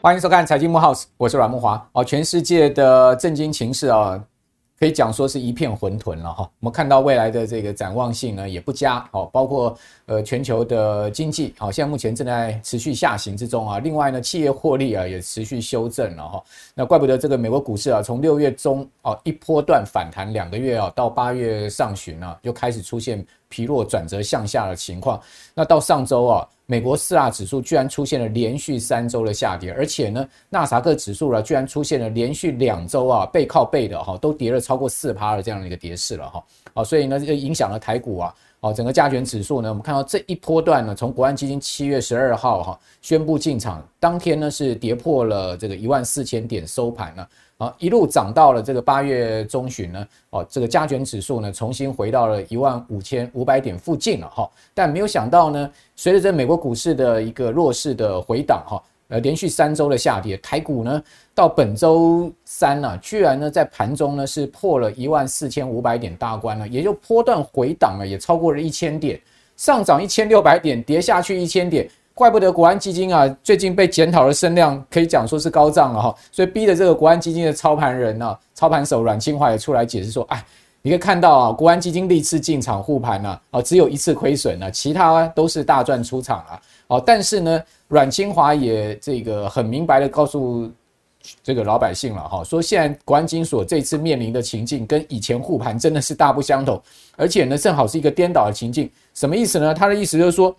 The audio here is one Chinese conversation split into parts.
欢迎收看《财经慕 House》，我是阮慕驊。哦，全世界的震惊情势啊。可以讲说是一片混沌了哈，我们看到未来的这个展望性呢也不佳，好，包括呃全球的经济，好，现在目前正在持续下行之中啊。另外呢，企业获利啊也持续修正了哈。那怪不得这个美国股市啊，从六月中哦一波段反弹两个月啊，到八月上旬啊，就开始出现疲弱转折向下的情况。那到上周啊。美国四大指数居然出现了连续三周的下跌，而且呢，纳斯达克指数呢，居然出现了连续两周啊背靠背的哈，都跌了超过四趴的这样的一个跌势了哈。好，所以呢，这个影响了台股啊，哦，整个加权指数呢，我们看到这一波段呢，从国安基金七月十二号哈宣布进场当天呢，是跌破了这个一万四千点收盘了。啊，一路涨到了这个八月中旬呢，哦，这个加权指数呢重新回到了一万五千五百点附近了哈。但没有想到呢，随着这美国股市的一个弱势的回档哈，呃，连续三周的下跌，台股呢到本周三呢，居然呢在盘中呢是破了一万四千五百点大关了，也就波段回档了，也超过了一千点，上涨一千六百点，跌下去一千点。怪不得国安基金啊，最近被检讨的声量可以讲说是高涨了哈，所以逼的这个国安基金的操盘人呢、操盘手阮清华也出来解释说，哎，你可以看到啊，国安基金历次进场护盘呢，哦，只有一次亏损了，其他都是大赚出场啊，哦，但是呢，阮清华也这个很明白的告诉这个老百姓了哈，说现在国安金所这次面临的情境跟以前护盘真的是大不相同，而且呢，正好是一个颠倒的情境，什么意思呢？他的意思就是说。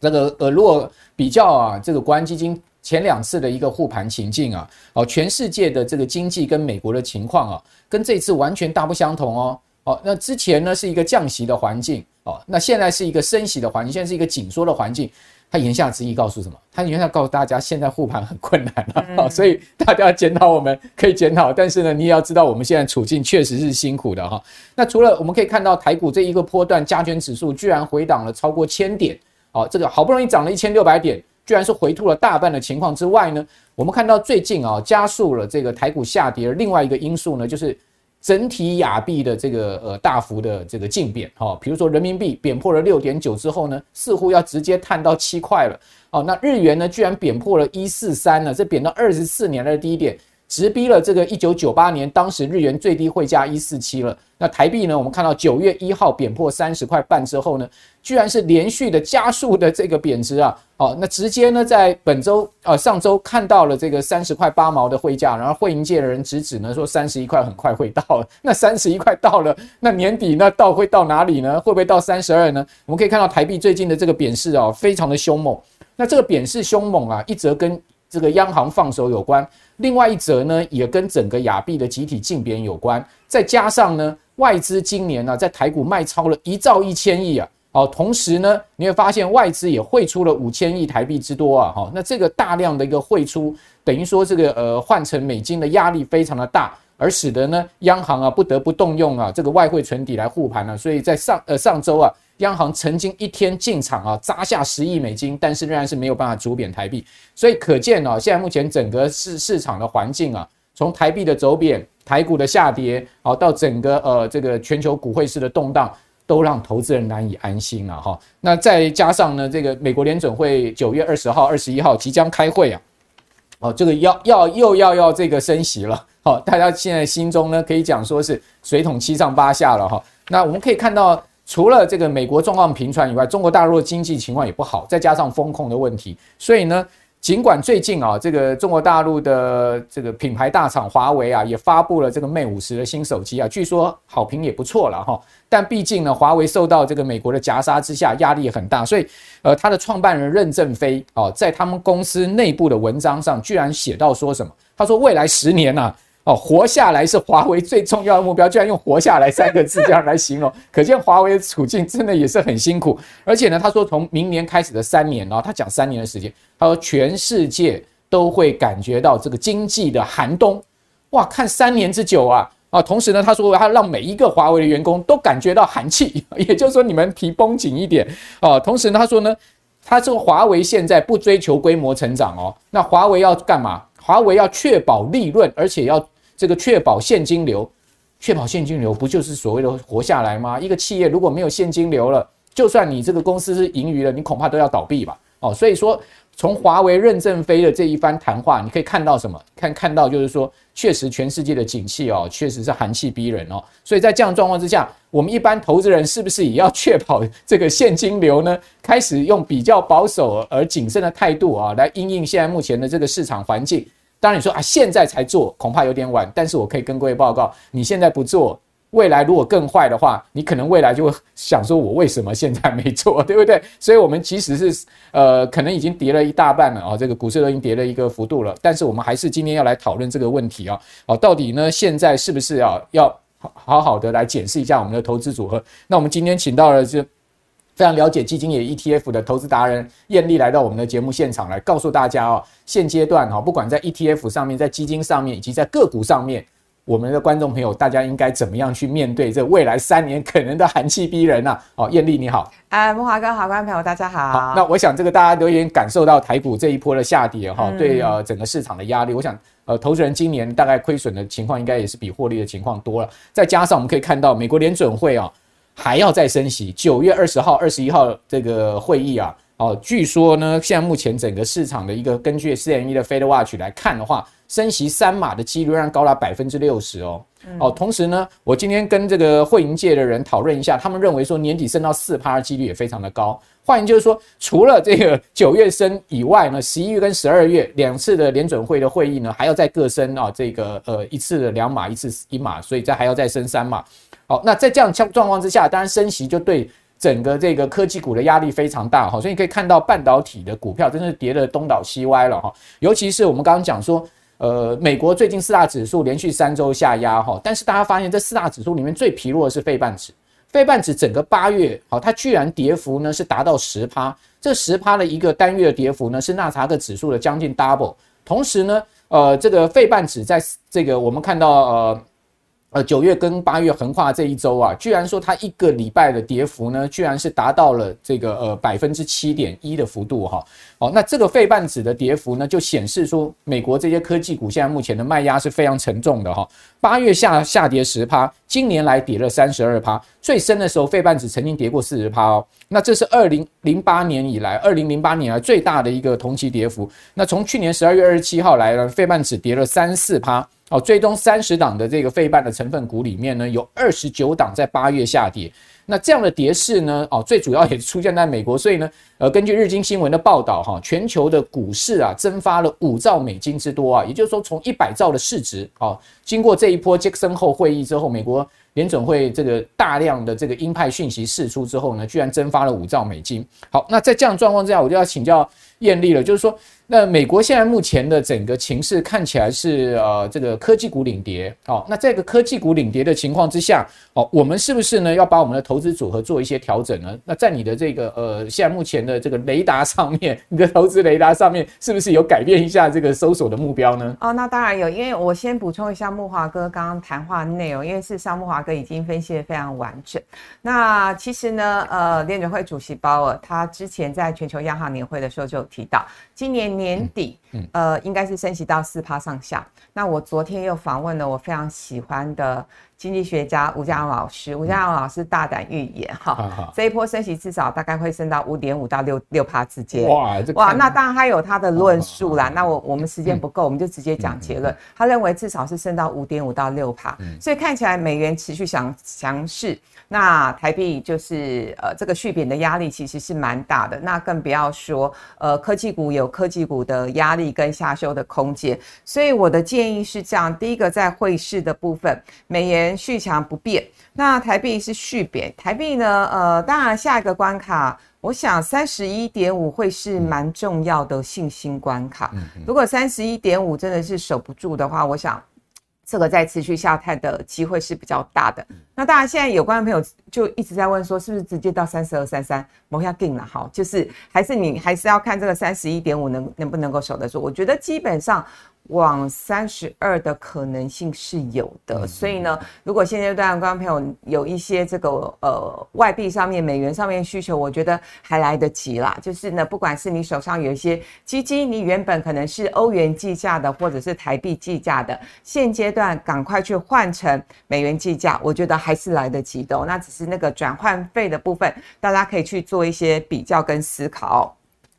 这个呃，如果比较啊，这个国安基金前两次的一个护盘情境啊，哦，全世界的这个经济跟美国的情况啊，跟这次完全大不相同哦。哦，那之前呢是一个降息的环境哦，那现在是一个升息的环境，现在是一个紧缩的环境。他言下之意告诉什么？他言下告诉大家，现在护盘很困难了，哦，所以大家检讨我们可以检讨，但是呢，你也要知道我们现在处境确实是辛苦的哈。那除了我们可以看到台股这一个波段加权指数居然回档了超过千点。哦，这个好不容易涨了一千六百点，居然是回吐了大半的情况之外呢，我们看到最近啊加速了这个台股下跌另外一个因素呢，就是整体亚币的这个呃大幅的这个竞贬哈，比如说人民币贬破了六点九之后呢，似乎要直接探到七块了。哦，那日元呢居然贬破了一四三了，这贬到二十四年的低点。直逼了这个一九九八年当时日元最低汇价一四七了。那台币呢？我们看到九月一号贬破三十块半之后呢，居然是连续的加速的这个贬值啊！哦，那直接呢在本周呃上周看到了这个三十块八毛的汇价，然后汇银界的人直指呢说三十一块很快会到了。那三十一块到了，那年底那到会到哪里呢？会不会到三十二呢？我们可以看到台币最近的这个贬势啊，非常的凶猛。那这个贬势凶猛啊，一则跟这个央行放手有关。另外一则呢，也跟整个亚币的集体竞贬有关，再加上呢，外资今年呢、啊、在台股卖超了一兆一千亿啊，好，同时呢，你会发现外资也汇出了五千亿台币之多啊，好，那这个大量的一个汇出，等于说这个呃换成美金的压力非常的大，而使得呢央行啊不得不动用啊这个外汇存底来护盘了，所以在上呃上周啊。央行曾经一天进场啊，砸下十亿美金，但是仍然是没有办法逐贬台币，所以可见啊，现在目前整个市市场的环境啊，从台币的走贬、台股的下跌，啊，到整个呃这个全球股汇市的动荡，都让投资人难以安心了哈。那再加上呢，这个美国联准会九月二十号、二十一号即将开会啊，哦，这个要要又要要这个升息了，好，大家现在心中呢可以讲说是水桶七上八下了哈。那我们可以看到。除了这个美国状况频传以外，中国大陆的经济情况也不好，再加上风控的问题，所以呢，尽管最近啊，这个中国大陆的这个品牌大厂华为啊，也发布了这个 Mate 50的新手机啊，据说好评也不错了哈。但毕竟呢，华为受到这个美国的夹杀之下，压力也很大，所以呃，他的创办人任正非啊，在他们公司内部的文章上，居然写到说什么？他说未来十年啊。哦，活下来是华为最重要的目标，居然用“活下来”三个字这样来形容，可见华为的处境真的也是很辛苦。而且呢，他说从明年开始的三年，哦他讲三年的时间，他说全世界都会感觉到这个经济的寒冬。哇，看三年之久啊！啊，同时呢，他说他让每一个华为的员工都感觉到寒气，也就是说你们皮绷紧一点啊。同时呢，他说呢，他说华为现在不追求规模成长哦，那华为要干嘛？华为要确保利润，而且要。这个确保现金流，确保现金流不就是所谓的活下来吗？一个企业如果没有现金流了，就算你这个公司是盈余了，你恐怕都要倒闭吧？哦，所以说。从华为任正非的这一番谈话，你可以看到什么？看看到就是说，确实全世界的景气哦，确实是寒气逼人哦。所以在这样状况之下，我们一般投资人是不是也要确保这个现金流呢？开始用比较保守而谨慎的态度啊，来因应现在目前的这个市场环境。当然你说啊，现在才做恐怕有点晚，但是我可以跟各位报告，你现在不做。未来如果更坏的话，你可能未来就会想说，我为什么现在没做，对不对？所以，我们其实是呃，可能已经跌了一大半了啊，这个股市都已经跌了一个幅度了。但是，我们还是今天要来讨论这个问题啊，哦，到底呢，现在是不是要要好好的来检视一下我们的投资组合？那我们今天请到了就非常了解基金也 ETF 的投资达人艳丽来到我们的节目现场来告诉大家哦，现阶段哈，不管在 ETF 上面，在基金上面，以及在个股上面。我们的观众朋友，大家应该怎么样去面对这未来三年可能的寒气逼人啊？哦，艳丽你好，哎，慕驊哥好，观众朋友大家好。好，那我想这个大家都有点感受到台股这一波的下跌哈，对呃整个市场的压力。我想呃，投资人今年大概亏损的情况应该也是比获利的情况多了。再加上我们可以看到，美国联准会啊还要再升息，九月二十号、二十一号这个会议啊，哦，据说呢，现在目前整个市场的一个根据 CME 的 Fed Watch 来看的话。升息三码的几率让高达百分之六十哦，哦，同时呢，我今天跟这个会银界的人讨论一下，他们认为说年底升到四趴的几率也非常的高。换言就是说，除了这个 九月升以外呢，十一月跟十二月两次的联准会的会议呢，还要再各升啊，这个呃一次的两码，一次一码，所以这还要再升三码。好，那在这样状状况之下，当然升息就对整个这个科技股的压力非常大哈，所以你可以看到半导体的股票真的是跌得东倒西歪了哈，尤其是我们刚刚讲说。呃，美国最近四大指数连续三周下压哈，但是大家发现这四大指数里面最疲弱的是费半指，费半指整个八月好，它居然跌幅呢是达到十趴，这十趴的一个单月跌幅呢是纳查克指数的将近 double，同时呢，呃，这个费半指在这个我们看到呃。呃，九月跟八月横跨这一周啊，居然说它一个礼拜的跌幅呢，居然是达到了这个呃百分之七点一的幅度哈。哦，那这个费半指的跌幅呢，就显示出美国这些科技股现在目前的卖压是非常沉重的哈。八月下下跌十趴，今年来跌了三十二趴，最深的时候费半指曾经跌过四十趴哦。那这是二零零八年以来，二零零八年来最大的一个同期跌幅。那从去年十二月二十七号来了，费半指跌了三四趴。哦，最终三十档的这个费半的成分股里面呢，有二十九档在八月下跌。那这样的跌势呢，哦，最主要也是出现在美国。所以呢，呃，根据日经新闻的报道，哈，全球的股市啊，蒸发了五兆美金之多啊。也就是说，从一百兆的市值，哦，经过这一波杰克森后会议之后，美国联准会这个大量的这个鹰派讯息释出之后呢，居然蒸发了五兆美金。好，那在这样状况之下，我就要请教艳丽了，就是说。那美国现在目前的整个情势看起来是呃这个科技股领跌哦。那这个科技股领跌的情况之下哦，我们是不是呢要把我们的投资组合做一些调整呢？那在你的这个呃现在目前的这个雷达上面，你的投资雷达上面是不是有改变一下这个搜索的目标呢？哦，那当然有，因为我先补充一下木华哥刚刚谈话内容，因为事实上慕驊哥已经分析的非常完整。那其实呢，呃，联准会主席鲍尔他之前在全球央行年会的时候就有提到，今年。年底，呃，应该是升息到四趴上下。那我昨天又访问了我非常喜欢的经济学家吴家荣老师，吴家荣老师大胆预言，哈，这一波升息至少大概会升到五点五到六六趴之间。哇，哇，那当然他有他的论述啦。那我我们时间不够，我们就直接讲结论。他认为至少是升到五点五到六趴，所以看起来美元持续强强势。那台币就是呃，这个续贬的压力其实是蛮大的。那更不要说呃，科技股有科技股的压力跟下修的空间。所以我的建议是这样：第一个，在汇市的部分，美元续强不变，那台币是续贬。台币呢，呃，当然下一个关卡，我想三十一点五会是蛮重要的信心关卡。如果三十一点五真的是守不住的话，我想。这个在持续下探的机会是比较大的。那当然，现在有关的朋友就一直在问说，是不是直接到三十二三三，某下定了？好，就是还是你还是要看这个三十一点五能能不能够守得住。我觉得基本上往三十二的可能性是有的。所以呢，如果现阶段观众朋友有一些这个呃外币上面、美元上面需求，我觉得还来得及啦。就是呢，不管是你手上有一些基金，你原本可能是欧元计价的，或者是台币计价的，现阶段赶快去换成美元计价，我觉得还是来得及的。那只是那个转换费的部分，大家可以去做一些比较跟思考。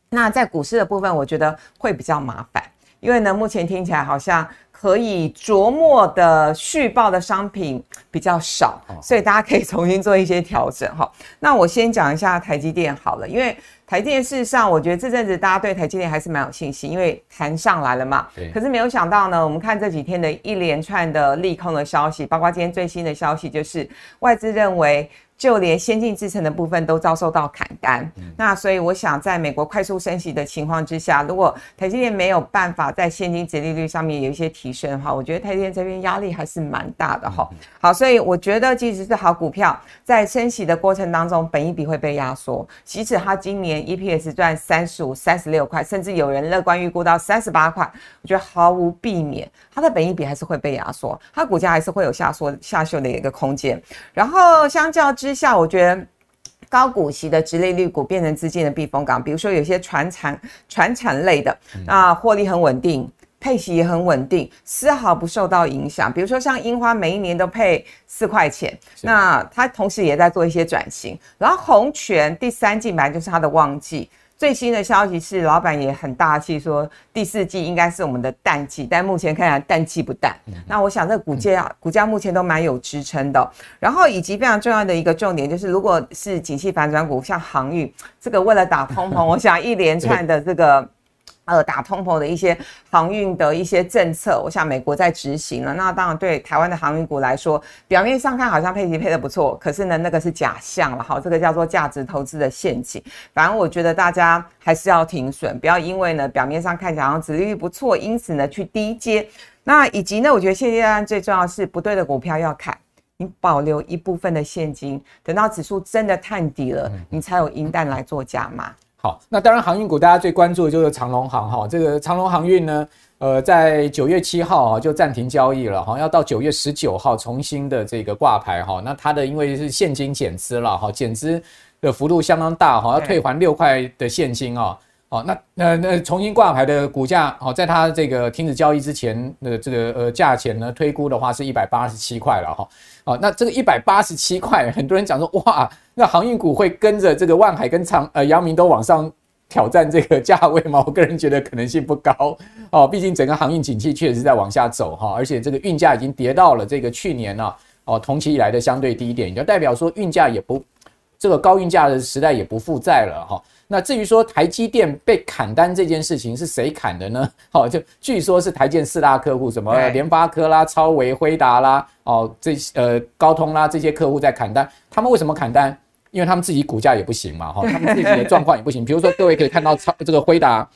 那在股市的部分，我觉得会比较麻烦，因为呢，目前听起来好像可以琢磨的续报的商品比较少，所以大家可以重新做一些调整哈。那我先讲一下台积电好了，因为台积电事实上，我觉得这阵子大家对台积电还是蛮有信心，因为谈上来了嘛。可是没有想到呢，我们看这几天的一连串的利空的消息，包括今天最新的消息，就是外资认为。就连先进制程的部分都遭受到砍单，嗯、那所以我想，在美国快速升息的情况之下，如果台积电没有办法在现金值利率上面有一些提升的话，我觉得台积电这边压力还是蛮大的哈。嗯、好，所以我觉得即使是好股票，在升息的过程当中，本益比会被压缩。即使它今年 EPS 赚三十五、三十六块，甚至有人乐观预估到三十八块，我觉得毫无避免，它的本益比还是会被压缩，它股价还是会有下缩、下修的一个空间。然后相较之之下，我觉得高股息的直利率股变成资金的避风港，比如说有些船产、船产类的，那获利很稳定，配息也很稳定，丝毫不受到影响。比如说像樱花，每一年都配四块钱，那它同时也在做一些转型。然后红泉第三季本来就是它的旺季。最新的消息是，老板也很大气，说第四季应该是我们的淡季，但目前看来淡季不淡。嗯、那我想这个股价，嗯、股价目前都蛮有支撑的。然后以及非常重要的一个重点就是，如果是景气反转股，像航运，这个为了打通膨，我想一连串的这个。呃，打通膨的一些航运的一些政策，我想美国在执行了。那当然对台湾的航运股来说，表面上看好像配息配得不错，可是呢，那个是假象了哈。这个叫做价值投资的陷阱。反正我觉得大家还是要停损，不要因为呢表面上看起来好像殖利率不错，因此呢去低接。那以及呢，我觉得现阶段最重要的是不对的股票要砍，你保留一部分的现金，等到指数真的探底了，你才有银弹来做加码。好，那当然航运股大家最关注的就是长龙航哈，这个长龙航运呢，呃，在九月七号啊就暂停交易了哈，要到九月十九号重新的这个挂牌哈。那它的因为是现金减资了哈，减资的幅度相当大哈，要退还六块的现金啊。好，那那那重新挂牌的股价好，在它这个停止交易之前的这个呃价钱呢，推估的话是一百八十七块了哈。好，那这个一百八十七块，很多人讲说哇。那航运股会跟着这个万海跟长呃阳明都往上挑战这个价位吗？我个人觉得可能性不高哦，毕竟整个航运景气确实在往下走哈，而且这个运价已经跌到了这个去年呢哦同期以来的相对低点，也就代表说运价也不这个高运价的时代也不复在了哈。那至于说台积电被砍单这件事情是谁砍的呢？好，就据说是台建四大客户，什么联发科啦、超微、辉达啦，哦这呃高通啦这些客户在砍单，他们为什么砍单？因为他们自己股价也不行嘛，哈，他们自己的状况也不行。比如说，各位可以看到超这个辉达，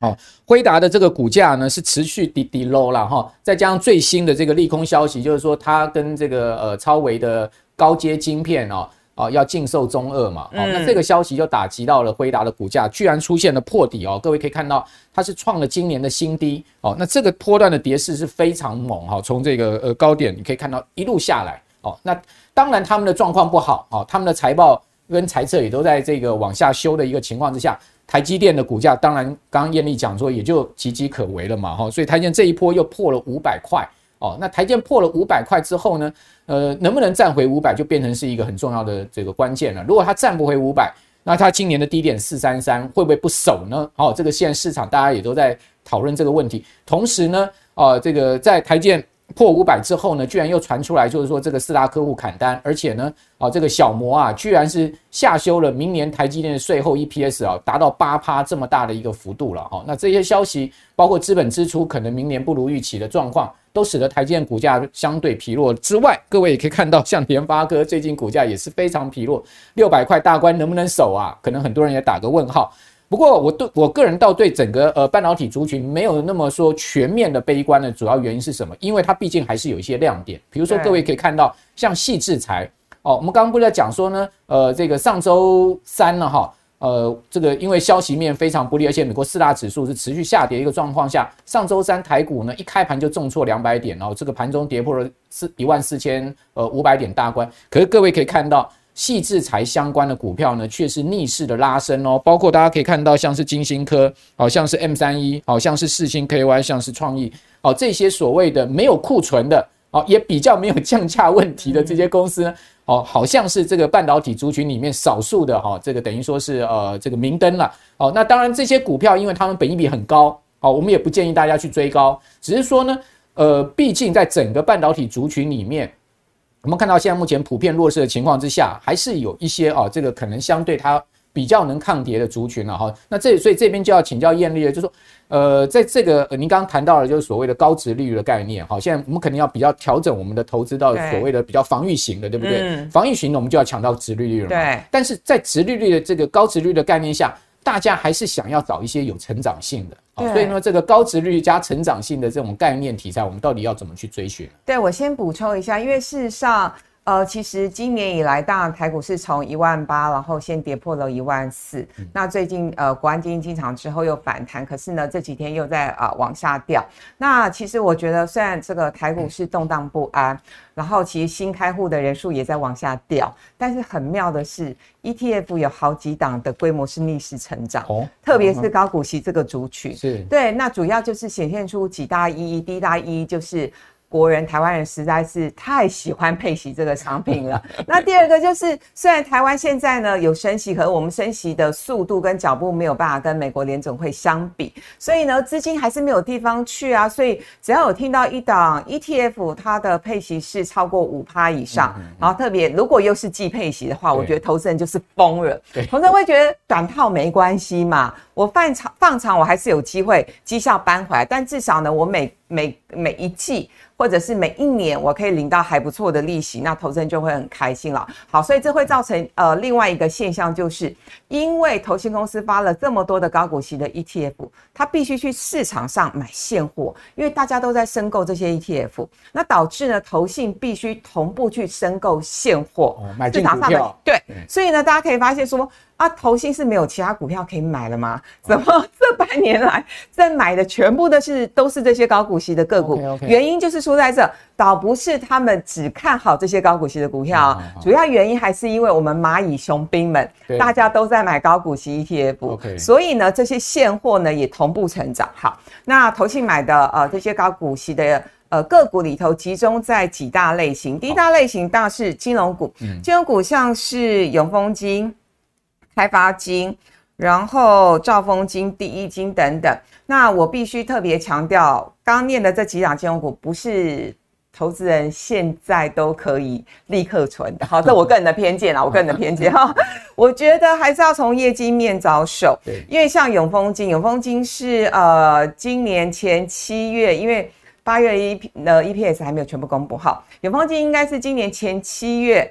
哦，辉达的这个股价呢是持续低低 low 了哈。再加上最新的这个利空消息，就是说它跟这个呃超微的高阶晶片哦，哦要禁售中二嘛，哦，那这个消息就打击到了辉达的股价，居然出现了破底哦。各位可以看到，它是创了今年的新低哦。那这个波段的跌势是非常猛哈，从这个呃高点你可以看到一路下来哦，那。当然，他们的状况不好啊，他们的财报跟财测也都在这个往下修的一个情况之下，台积电的股价当然刚刚艳丽讲说也就岌岌可危了嘛哈，所以台积电这一波又破了五百块哦，那台积电破了五百块之后呢，呃，能不能站回五百就变成是一个很重要的这个关键了。如果它站不回五百，那它今年的低点四三三会不会不守呢？哦，这个现在市场大家也都在讨论这个问题。同时呢，啊，这个在台积。破五百之后呢，居然又传出来，就是说这个四大客户砍单，而且呢，啊，这个小摩啊，居然是下修了明年台积电的税后 EPS 啊，达到八趴这么大的一个幅度了哈。那这些消息，包括资本支出可能明年不如预期的状况，都使得台积电股价相对疲弱。之外，各位也可以看到，像联发科最近股价也是非常疲弱，六百块大关能不能守啊？可能很多人也打个问号。不过，我对我个人倒对整个呃半导体族群没有那么说全面的悲观的主要原因是什么？因为它毕竟还是有一些亮点，比如说各位可以看到，像矽智财哦，我们刚刚不是在讲说呢，呃，这个上周三了哈，呃，这个因为消息面非常不利，而且美国四大指数是持续下跌一个状况下，上周三台股呢一开盘就重挫两百点，然后这个盘中跌破了四一万四千呃五百点大关。可是各位可以看到，矽智财相关的股票呢却是逆势的拉升哦，包括大家可以看到像是金星科，好像是 M 三一，好像是四星 KY，像是创意，好这些所谓的没有库存的，好也比较没有降价问题的这些公司呢。哦，好像是这个半导体族群里面少数的哈，这个等于说是呃这个明灯了。哦，那当然这些股票，因为他们本益比很高，哦，我们也不建议大家去追高，只是说呢，呃，毕竟在整个半导体族群里面，我们看到现在目前普遍弱势的情况之下，还是有一些啊，这个可能相对它比较能抗跌的族群了哈。那这所以这边就要请教艳丽了，就是说。呃，在这个呃，您刚刚谈到了就是所谓的高值利率的概念，哈，现在我们肯定要比较调整我们的投资到所谓的比较防御型的，对，对不对？嗯、防御型的我们就要抢到值利率了嘛。对。但是在值利率的这个高值率的概念下，大家还是想要找一些有成长性的，对。所以呢，这个高值率加成长性的这种概念题材，我们到底要怎么去追寻？对，我先补充一下，因为事实上。呃，其实今年以来，当然台股是从一万八，然后先跌破了一万四。那最近呃，国安基金进场之后又反弹，可是呢，这几天又在啊、呃、往下掉。那其实我觉得，虽然这个台股是动荡不安，然后其实新开户的人数也在往下掉，但是很妙的是，ETF 有好几档的规模是逆势成长，哦，特别是高股息这个族群，是对。那主要就是显现出几大意义，第一大意义就是。国人、台湾人实在是太喜欢配息这个商品了。那第二个就是，虽然台湾现在呢有升息，可是我们升息的速度跟脚步没有办法跟美国联总会相比，所以呢资金还是没有地方去啊。所以只要有听到一档 ETF 它的配息是超过五趴以上，嗯嗯嗯，然后特别如果又是季配息的话，我觉得投资人就是疯了。投资人会觉得短套没关系嘛，我放长放长我还是有机会绩效扳回来，但至少呢我每每每一季。或者是每一年我可以领到还不错的利息，那投资人就会很开心了。好，所以这会造成呃另外一个现象，就是因为投信公司发了这么多的高股息的 ETF，它必须去市场上买现货，因为大家都在申购这些 ETF，那导致呢投信必须同步去申购现货，哦，买进股票。对，所以呢大家可以发现说。啊，投信是没有其他股票可以买了吗？怎么这半年来在买的全部都是都是这些高股息的个股？Okay, okay. 原因就是说在这，倒不是他们只看好这些高股息的股票，啊，主要原因还是因为我们蚂蚁雄兵们大家都在买高股息 ETF，所以呢，这些现货呢也同步成长。好，那投信买的呃这些高股息的呃个股里头，集中在几大类型。第一大类型当然是金融股，金融股像是永丰金。开发金，然后兆丰金、第一金等等。那我必须特别强调，刚念的这几档金融股不是投资人现在都可以立刻存的。好，这我个人的偏见啊，我个人的偏见 哈。我觉得还是要从业绩面着手，对，因为像永丰金，永丰金是呃今年前七月，因为八月一呃 EPS 还没有全部公布好，永丰金应该是今年前七月。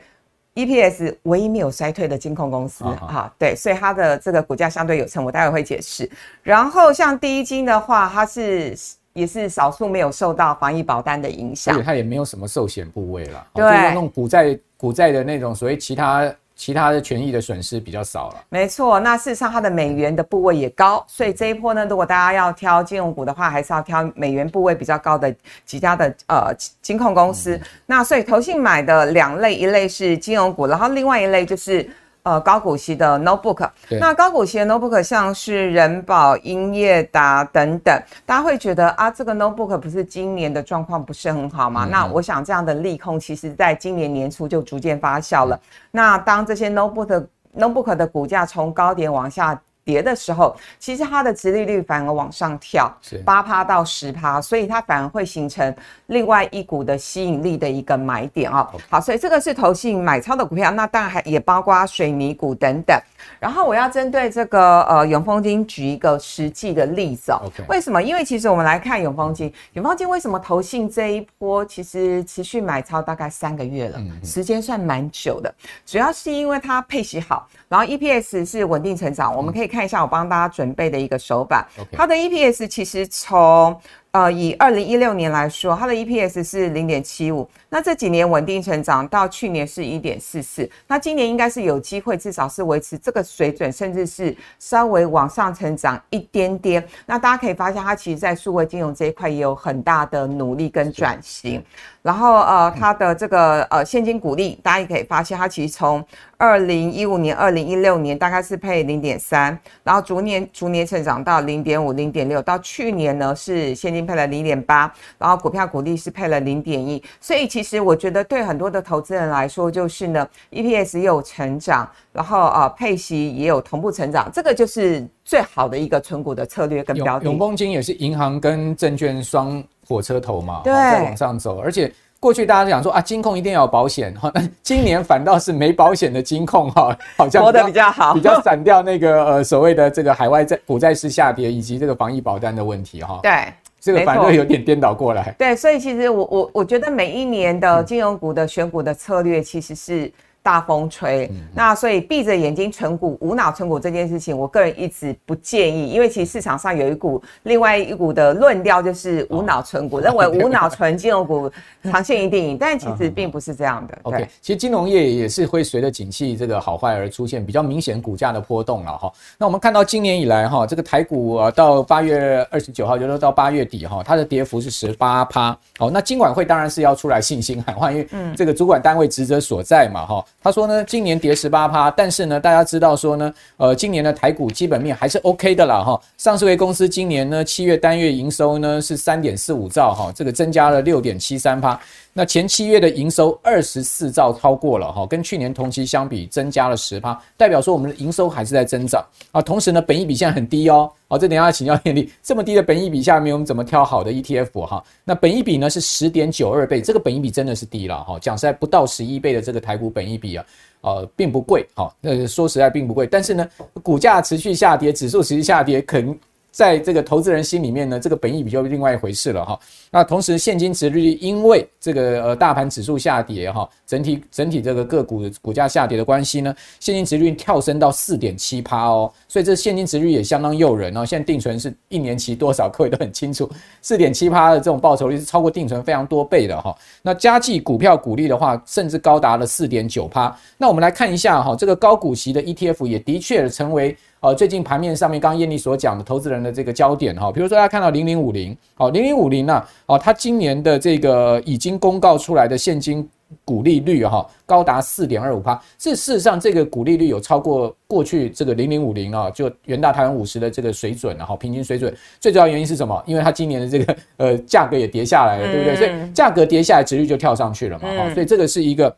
EPS 唯一没有衰退的金控公司，哈、哦哦，对，所以它的这个股价相对有成，我待会会解释。然后像第一金的话，它是也是少数没有受到防疫保单的影响，对，它也没有什么寿险部位了，对，就是、那种股债股债的那种所谓其他。其他的权益的损失比较少了，没错。那事实上，它的美元的部位也高，所以这一波呢，如果大家要挑金融股的话，还是要挑美元部位比较高的几家的呃金控公司。嗯、那所以投信买的两类，一类是金融股，然后另外一类就是。呃，高股息的 notebook，那高股息的 notebook 像是人保、英业达等等，大家会觉得啊，这个 notebook 不是今年的状况不是很好吗？嗯、那我想这样的利空，其实在今年年初就逐渐发酵了。嗯、那当这些 notebook notebook 的股价从高点往下。跌的时候，其实它的殖利率反而往上跳，八趴到十趴，所以它反而会形成另外一股的吸引力的一个买点啊、哦。好，所以这个是投信买超的股票，那当然还也包括水泥股等等。然后我要针对这个呃永丰金举一个实际的例子.为什么？因为其实我们来看永丰金，永丰金为什么投信这一波其实持续买超大概三个月了，时间算蛮久的，主要是因为它配息好，然后 EPS 是稳定成长，嗯、我们可以看。看一下我帮大家准备的一个手板，它的 EPS 其实从呃，以二零一六年来说，它的 EPS 是零点七五，那这几年稳定成长，到去年是一点四四，那今年应该是有机会，至少是维持这个水准，甚至是稍微往上成长一点点。那大家可以发现，它其实在数位金融这一块也有很大的努力跟转型。然后呃，它的这个呃现金股利，大家也可以发现，它其实从二零一五年、二零一六年大概是配零点三，然后逐年逐年成长到零点五、零点六，到去年呢是现金配了零点八，然后股票股利是配了零点一，所以其实我觉得对很多的投资人来说，就是呢 EPS 也有成长，然后呃配息也有同步成长，这个就是最好的一个存股的策略跟标的。永丰金也是银行跟证券双火车头嘛，对，再往上走，而且。过去大家讲说啊，金控一定要有保险哈，今年反倒是没保险的金控哈，好像活得比较好，比较闪掉那个呃所谓的这个海外债股债市下跌以及这个防疫保单的问题哈。对，这个反正有点颠倒过来。对，所以其实我我我觉得每一年的金融股的选股的策略其实是。大风吹，那所以闭着眼睛存股、无脑存股这件事情，我个人一直不建议，因为其实市场上有一股另外一股的论调，就是无脑存股，认为 无脑存金融股长线一定赢，但其实并不是这样的。OK，其实金融业也是会随着景气这个好坏而出现比较明显股价的波动了哈。那我们看到今年以来哈，这个台股啊到八月二十九号，就是到八月底哈，它的跌幅是十八趴。好，那金管会当然是要出来信心喊话，因为这个主管单位职责所在嘛哈。他说呢，今年跌十八趴，但是呢，大家知道说呢，呃，今年的台股基本面还是 OK 的啦哈。上市位公司今年呢，七月单月营收呢是三点四五兆哈，这个增加了六点七三趴。那前七月的营收二十四兆超过了哈，跟去年同期相比增加了十趴，代表说我们的营收还是在增长啊。同时呢，本益比现在很低哦，好，这等下请教艳丽，这么低的本益比下面我们怎么挑好的 ETF 哈？那本益比呢是十点九二倍，这个本益比真的是低了哈。讲实在不到十一倍的这个台股本益比啊，呃，并不贵哈。那说实在并不贵，但是呢，股价持续下跌，指数持续下跌，肯。在这个投资人心里面呢，这个本益比就另外一回事了哈。那同时现金殖率因为这个呃大盘指数下跌哈，整体整体这个个股股价下跌的关系呢，现金殖率跳升到四点七趴哦，所以这现金殖率也相当诱人哦。现在定存是一年期多少，各位都很清楚，四点七趴的这种报酬率是超过定存非常多倍的哈。那加计股票股利的话，甚至高达了四点九趴。那我们来看一下哈，这个高股息的 ETF 也的确成为。呃，最近盘面上面，刚刚燕丽所讲的投资人的这个焦点哈，比如说大家看到零零五零，哦，零零五零呢，哦，它今年的这个已经公告出来的现金股利率哈，高达四点二五趴，这事实上这个股利率有超过过去这个零零五零啊，就元大台湾五十的这个水准，然后平均水准，最主要原因是什么？因为它今年的这个呃价格也跌下来了，对不对？所以价格跌下来，值率就跳上去了嘛，哈，所以这个是一个。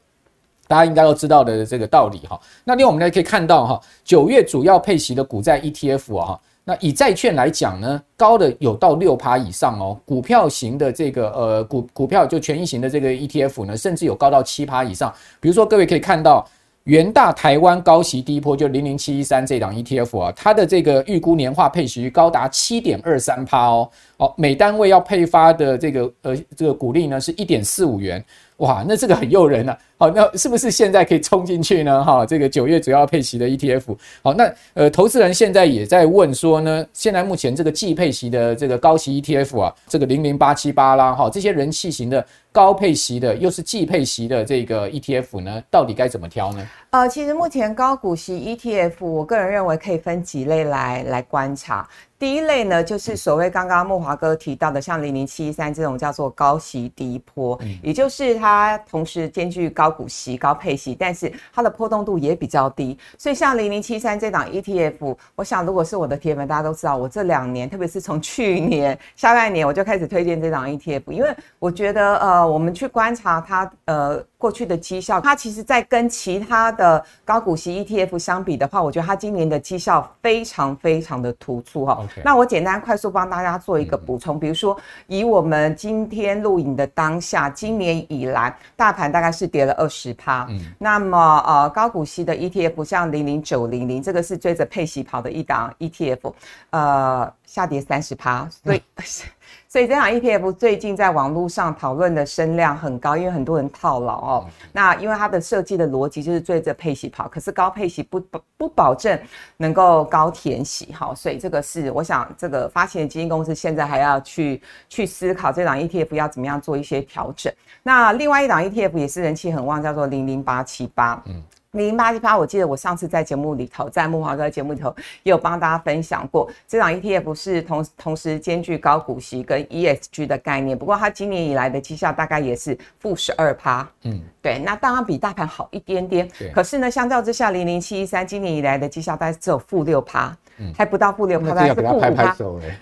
大家应该都知道的这个道理哈。那另外我们也可以看到哈，九月主要配息的股债 ETF 啊，那以债券来讲呢，高的有到六趴以上哦。股票型的这个呃股股票就权益型的这个 ETF 呢，甚至有高到七趴以上。比如说各位可以看到，元大台湾高息低波就零零七一三这档 ETF 啊，它的这个预估年化配息率高达七点二三趴哦。哦，每单位要配发的这个呃这个股利呢是一点四五元。哇，那这个很诱人啊。好，那是不是现在可以冲进去呢？哈，这个九月主要配息的 ETF。好，那呃，投资人现在也在问说呢，现在目前这个季配息的这个高息 ETF 啊，这个零零八七八啦，哈，这些人气型的高配息的，又是季配息的这个 ETF 呢，到底该怎么挑呢？呃，其实目前高股息 ETF，我个人认为可以分几类来来观察。第一类呢，就是所谓刚刚木华哥提到的，像零零七一三这种叫做高息低波，也就是它同时兼具高股息、高配息，但是它的波动度也比较低。所以像零零七三这档 ETF，我想如果是我的铁粉，大家都知道，我这两年，特别是从去年下半年，我就开始推荐这档 ETF，因为我觉得呃，我们去观察它呃。过去的绩效，它其实在跟其他的高股息 ETF 相比的话，我觉得它今年的绩效非常非常的突出哈。那我简单快速帮大家做一个补充，比如说以我们今天录影的当下，今年以来大盘大概是跌了二十趴。嗯。那么呃高股息的 ETF 像零零九零零，这个是追着配息跑的一档 ETF，呃下跌三十趴，所以。所以这档 ETF 最近在网络上讨论的声量很高，因为很多人套牢哦。那因为它的设计的逻辑就是追着配息跑，可是高配息不不不保证能够高填息哈，所以这个是我想这个发行的基金公司现在还要去去思考这档 ETF 要怎么样做一些调整。那另外一档 ETF 也是人气很旺，叫做零零八七八。嗯。零零八一八，我记得我上次在节目里头，在木华哥节目里头也有帮大家分享过，这档 ETF 是同同时兼具高股息跟 ESG 的概念，不过它今年以来的绩效大概也是负十二趴，嗯，对，那当然比大盘好一点点，对。可是呢，相较之下，零零七一三今年以来的绩效大概只有负六趴。还不到负六趴，大概是负五趴。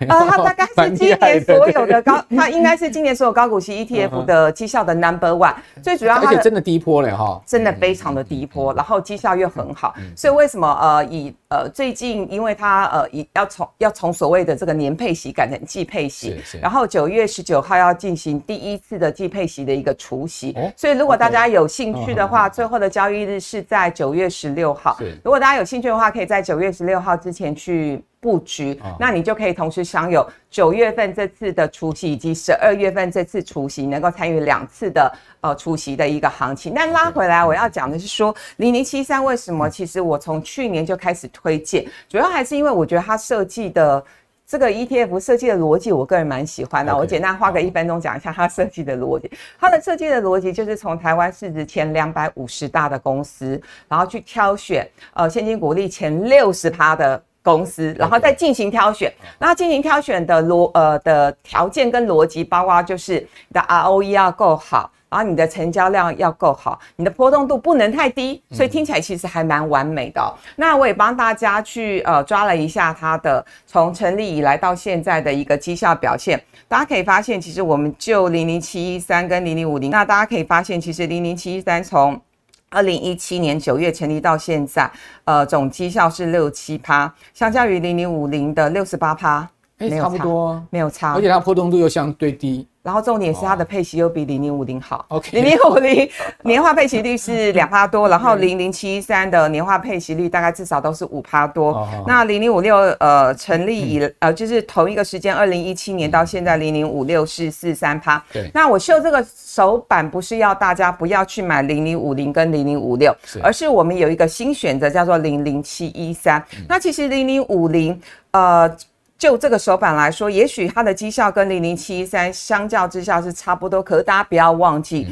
呃，它大概是今年所有的高，它应该是今年所有高股息 ETF 的绩效的 Number One。最主要，而且真的低波了哈，真的非常的低波，然后绩效又很好。所以为什么呃以呃最近，因为它呃以要从要从所谓的这个年配息改成季配息，然后九月十九号要进行第一次的季配息的一个除息。所以如果大家有兴趣的话，最后的交易日是在九月十六号。如果大家有兴趣的话，可以在九月十六号之前去。去布局，那你就可以同时享有九月份这次的除夕，以及十二月份这次除夕，能够参与两次的呃除夕的一个行情。那拉回来，我要讲的是说，零零七三为什么？其实我从去年就开始推荐，主要还是因为我觉得它设计的。这个 ETF 设计的逻辑，我个人蛮喜欢的。我简单花个一分钟讲一下它设计的逻辑。它的设计的逻辑就是从台湾市值前两百五十大的公司，然后去挑选呃现金股利前六十趴的公司，然后再进行挑选。那进行挑选的逻呃的条件跟逻辑，包括就是你的 ROE 要够好。然后你的成交量要够好，你的波动度不能太低，所以听起来其实还蛮完美的哦。嗯、那我也帮大家去呃抓了一下它的从成立以来到现在的一个绩效表现，大家可以发现，其实我们就零零七一三跟零零五零，那大家可以发现，其实零零七一三从二零一七年九月成立到现在，呃，总绩效是六七趴，相较于零零五零的六十八趴，没有差不多，没有差，而且它波动度又相对低。然后重点是它的配息又比零零五零好。OK，零零五零年化配息率是两趴多，然后零零七一三的年化配息率大概至少都是五趴多。那零零五六呃成立以呃就是同一个时间，二零一七年到现在零零五六是四三趴。对。那我秀这个手板不是要大家不要去买零零五零跟零零五六，而是我们有一个新选择叫做零零七一三。那其实零零五零呃。就这个手板来说，也许它的绩效跟零零七一三相较之下是差不多，可是大家不要忘记，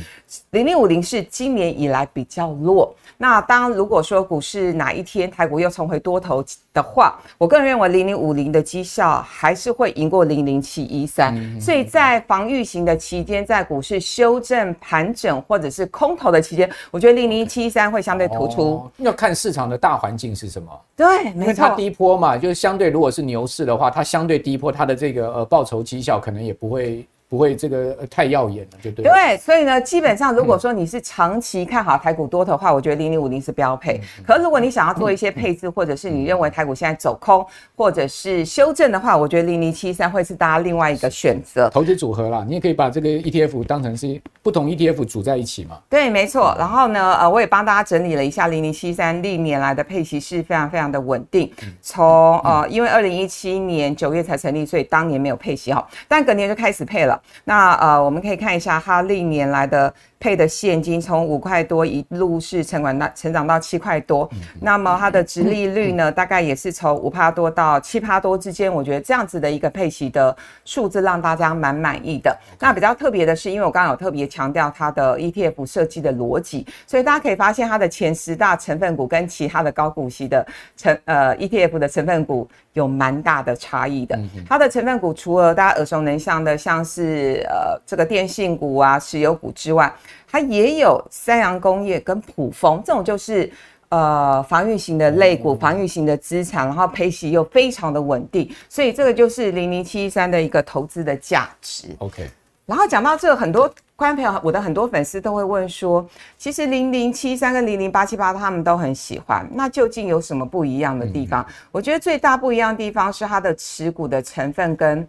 零零五零是今年以来比较弱。那当如果说股市哪一天台股又重回多头的话，我个人认为零零五零的绩效还是会赢过零零七一三。所以在防御型的期间，在股市修正盘整或者是空头的期间，我觉得零零七一三会相对突出。哦，要看市场的大环境是什么？对，没错。因为它低波嘛，就是相对如果是牛市的话，它相对低波，它的这个呃报酬绩效可能也不会。不会这个太耀眼了，就对。对，所以呢，基本上如果说你是长期看好台股多头的话，我觉得零零五零是标配。可是如果你想要做一些配置，或者是你认为台股现在走空，或者是修正的话，我觉得零零七三会是大家另外一个选择。投资组合啦，你也可以把这个 ETF 当成是不同 ETF 组在一起嘛。对，没错。然后呢，呃，我也帮大家整理了一下零零七三历年来的配息是非常非常的稳定。从呃，因为二零一七年九月才成立，所以当年没有配息哈，但隔年就开始配了。那呃，我们可以看一下它历年来的。配的现金从五块多一路是成管到成长到七块多，那么它的殖利率呢，大概也是从五趴多到七趴多之间。我觉得这样子的一个配息的数字让大家蛮满意的。那比较特别的是，因为我刚刚有特别强调它的 ETF 设计的逻辑，所以大家可以发现它的前十大成分股跟其他的高股息的成呃 ETF 的成分股有蛮大的差异的。它的成分股除了大家耳熟能详的像是呃这个电信股啊、石油股之外，它也有三洋工业跟普丰这种，就是呃防御型的类股、防御型的资产，然后配息又非常的稳定，所以这个就是零零七一三的一个投资的价值。OK，然后讲到这，很多观众朋友，我的很多粉丝都会问说，其实零零七三跟零零八七八他们都很喜欢，那究竟有什么不一样的地方？我觉得最大不一样的地方是它的持股的成分跟。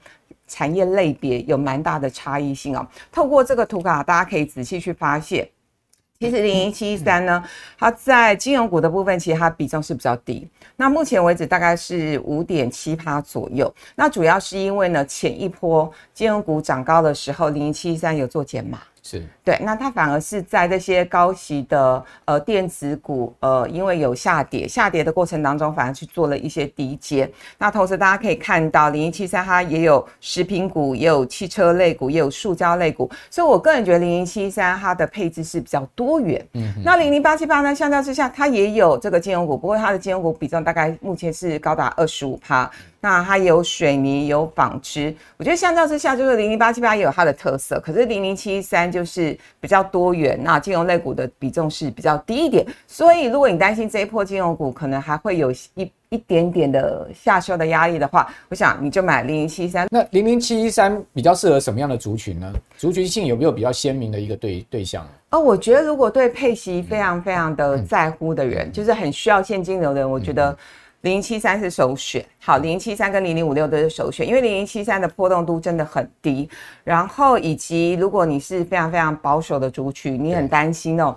产业类别有蛮大的差异性哦。透过这个图卡，大家可以仔细去发现，其实零零七一三呢，它在金融股的部分，其实它比重是比较低。那目前为止大概是五点七趴左右。那主要是因为呢，前一波金融股涨高的时候，零零七一三有做减码。是对，那它反而是在这些高息的呃电子股，呃，因为有下跌，下跌的过程当中，反而去做了一些低接。那同时大家可以看到，零零七三它也有食品股，也有汽车类股，也有塑胶类股，所以我个人觉得零零七三它的配置是比较多元。嗯，那零零八七八呢，相较之下，它也有这个金融股，不过它的金融股比重大概目前是高达二十五趴。那它有水泥，有纺织，我觉得相较之下，就是零零八七八也有它的特色，可是零零七三就是比较多元，那金融类股的比重是比较低一点，所以如果你担心这一波金融股可能还会有一一点点的下修的压力的话，我想你就买零零七三。那零零七三比较适合什么样的族群呢？族群性有没有比较鲜明的一个对对象？哦，我觉得如果对配息非常非常的在乎的人，嗯、就是很需要现金流的人，我觉得、嗯。零零七三是首选，好，零零七三跟零零五六都是首选，因为零零七三的波动度真的很低，然后以及如果你是非常非常保守的族群，你很担心哦。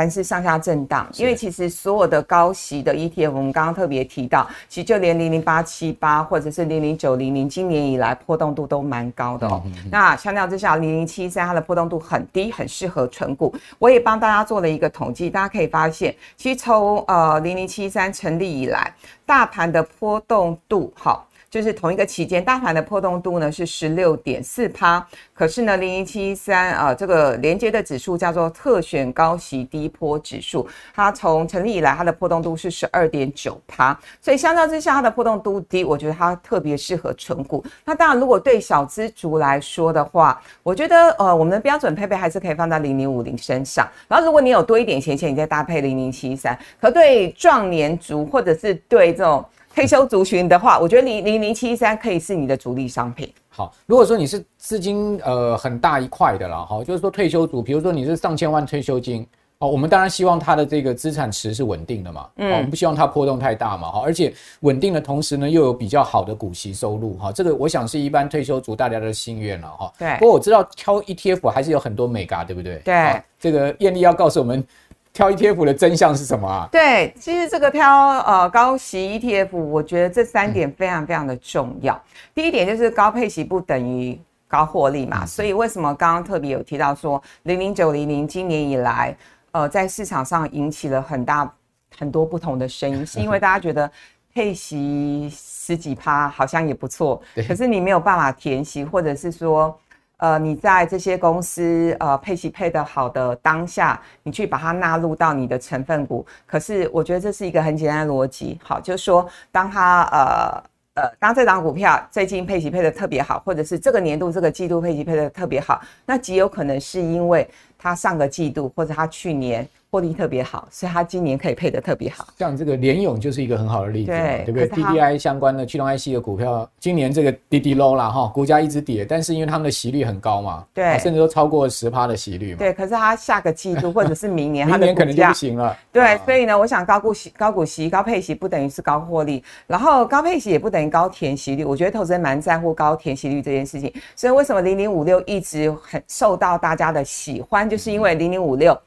盘是上下震荡，因为其实所有的高息的 ETF，我们刚刚特别提到，其实就连零零八七八或者是零零九零零，今年以来波动度都蛮高的哦。那相较之下，零零七三它的波动度很低，很适合存股。我也帮大家做了一个统计，大家可以发现，其实从呃零零七三成立以来，大盘的波动度好。就是同一个期间，大盘的波动度呢是十六点四趴，可是呢，零零七三啊，这个连接的指数叫做特选高息低波指数，它从成立以来，它的波动度是十二点九趴，所以相较之下，它的波动度低，我觉得它特别适合存股。那当然，如果对小资族来说的话，我觉得呃，我们的标准配备还是可以放在零零五零身上。然后，如果你有多一点闲钱，你再搭配零零七三。可对壮年族或者是对这种。退休族群的话，我觉得零零零七三可以是你的主力商品。好，如果说你是资金呃很大一块的了哈，就是说退休族，比如说你是上千万退休金哦，我们当然希望它的这个资产池是稳定的嘛，嗯，我们不希望它波动太大嘛哈，而且稳定的同时呢，又有比较好的股息收入哈，这个我想是一般退休族大家的心愿了哈。对，不过我知道挑 ETF 还是有很多美嘎，对不对？对，这个艳丽要告诉我们。挑 ETF 的真相是什么啊？对，其实这个挑呃高息 ETF，我觉得这三点非常非常的重要。嗯、第一点就是高配息不等于高获利嘛，嗯、所以为什么刚刚特别有提到说零零九零零今年以来，呃，在市场上引起了很大很多不同的声音，是因为大家觉得配息十几趴好像也不错，可是你没有办法填息，或者是说。呃，你在这些公司呃配息配得好的当下，你去把它纳入到你的成分股。可是我觉得这是一个很简单的逻辑，好，就是说当它呃呃当这档股票最近配息配得特别好，或者是这个年度这个季度配息配得特别好，那极有可能是因为它上个季度或者它去年。获利特别好，所以它今年可以配得特别好。像这个联勇就是一个很好的例子，对，对不对？DDI 相关的驱动 IC 的股票，今年这个滴滴 low 啦哈，股价一直跌，但是因为他们的息率很高嘛，对，甚至都超过十趴的息率嘛。对，可是它下个季度或者是明年，它明年可能就不行了。对，所以呢，我想高股息、高股息、高配息不等于是高获利，然后高配息也不等于高填息率。我觉得投资人蛮在乎高填息率这件事情，所以为什么零零五六一直很受到大家的喜欢，就是因为零零五六。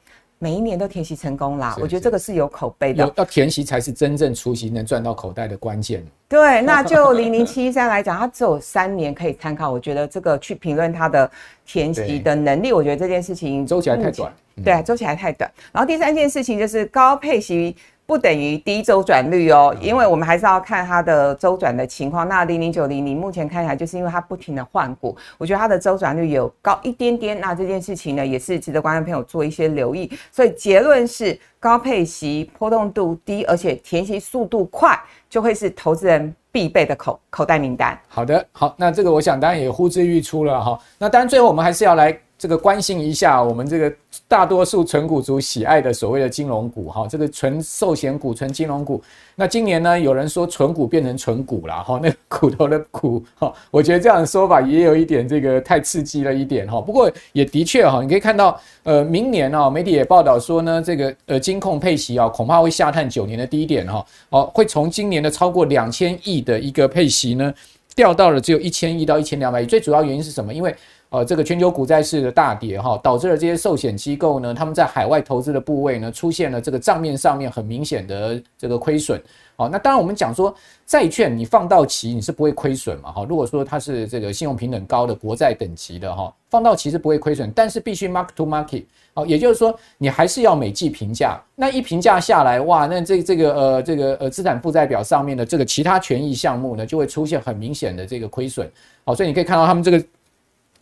每一年都填息成功啦，我觉得这个是有口碑的。要填息才是真正出息能赚到口袋的关键。对，那就零零七三来讲，它只有三年可以参考。我觉得这个去评论它的填息的能力，我觉得这件事情周期还太短。对，周期还太短。然后第三件事情就是高配息。不等于低周转率哦，因为我们还是要看它的周转的情况。那零零九零零目前看起来就是因为它不停的换股，我觉得它的周转率有高一点点。那这件事情呢，也是值得观众朋友做一些留意。所以结论是高配息、波动度低，而且填息速度快，就会是投资人必备的口口袋名单。好的，好，那这个我想当然也呼之欲出了哈。那当然最后我们还是要来。这个关心一下我们这个大多数存股族喜爱的所谓的金融股哈，这个纯寿险股、纯金融股。那今年呢，有人说存股变成存股了哈，那个骨头的股哈，我觉得这样的说法也有一点这个太刺激了一点哈。不过也的确哈，你可以看到呃，明年啊，媒体也报道说呢，这个呃金控配息啊，恐怕会下探九年的低点哈，哦，会从今年的超过两千亿的一个配息呢，掉到了只有一千亿到一千两百亿。最主要原因是什么？因为呃这个全球股债市的大跌哈，导致了这些寿险机构呢，他们在海外投资的部位呢，出现了这个账面上面很明显的这个亏损。好，那当然我们讲说债券你放到期你是不会亏损嘛哈。如果说它是这个信用评等高的国债等级的哈，放到期是不会亏损，但是必须 mark to market。好，也就是说你还是要每季评价。那一评价下来，哇，那这这个呃这个呃资产负债表上面的这个其他权益项目呢，就会出现很明显的这个亏损。好，所以你可以看到他们这个。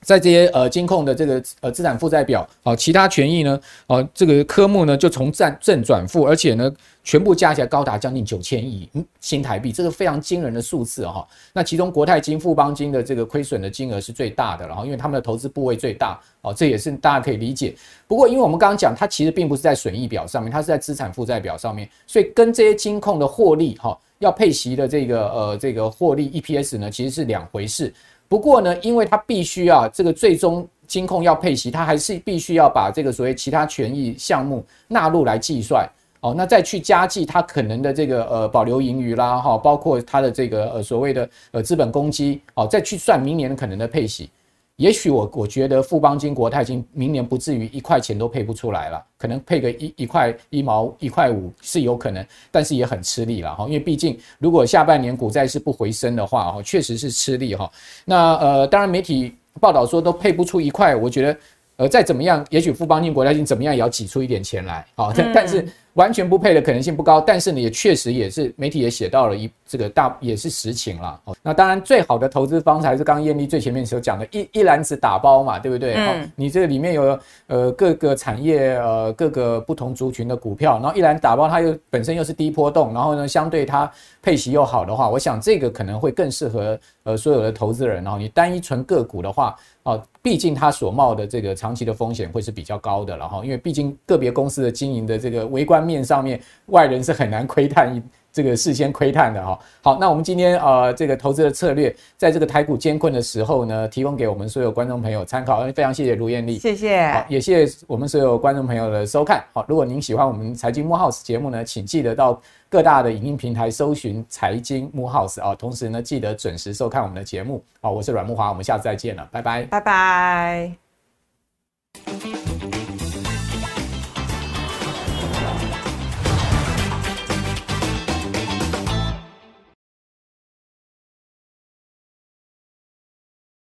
在这些呃金控的这个呃资产负债表，好，其他权益呢，哦，这个科目呢就从正正转负，而且呢全部加起来高达将近九千亿新台币，这个非常惊人的数字哈。那其中国泰金、富邦金的这个亏损的金额是最大的，然后因为他们的投资部位最大，哦，这也是大家可以理解。不过因为我们刚刚讲，它其实并不是在损益表上面，它是在资产负债表上面，所以跟这些金控的获利哈要配息的这个呃这个获利 EPS 呢其实是两回事。不过呢，因为它必须啊，这个最终金控要配息，它还是必须要把这个所谓其他权益项目纳入来计算哦，那再去加计它可能的这个呃保留盈余啦哈，包括它的这个呃所谓的呃资本公积哦，再去算明年可能的配息。也许我我觉得富邦金、国泰金明年不至于一块钱都配不出来了，可能配个一一块一毛一块五是有可能，但是也很吃力了哈，因为毕竟如果下半年股债是不回升的话哈，确实是吃力哈。那呃，当然媒体报道说都配不出一块，我觉得呃再怎么样，也许富邦金、国泰金怎么样也要挤出一点钱来啊，但是。完全不配的可能性不高，但是呢，也确实也是媒体也写到了一这个大也是实情了。那当然，最好的投资方式还是刚刚燕俐最前面所讲的，一一篮子打包嘛，对不对？嗯。你这里面有呃各个产业呃各个不同族群的股票，然后一篮打包，它又本身又是低波动，然后呢，相对它配息又好的话，我想这个可能会更适合呃所有的投资人。然后你单一纯个股的话，哦，毕竟它所冒的这个长期的风险会是比较高的。然后因为毕竟个别公司的经营的这个微观。面上面外人是很难窥探一这个事先窥探的哈。好，那我们今天呃这个投资的策略，在这个台股艰困的时候呢，提供给我们所有观众朋友参考。非常谢谢卢艳丽，谢谢。好，也谢谢我们所有观众朋友的收看。好，如果您喜欢我们财经慕 House 节目呢，请记得到各大的影音平台搜寻财经慕 House 啊，同时呢记得准时收看我们的节目。好，我是阮木华，我们下次再见了，拜拜，拜拜。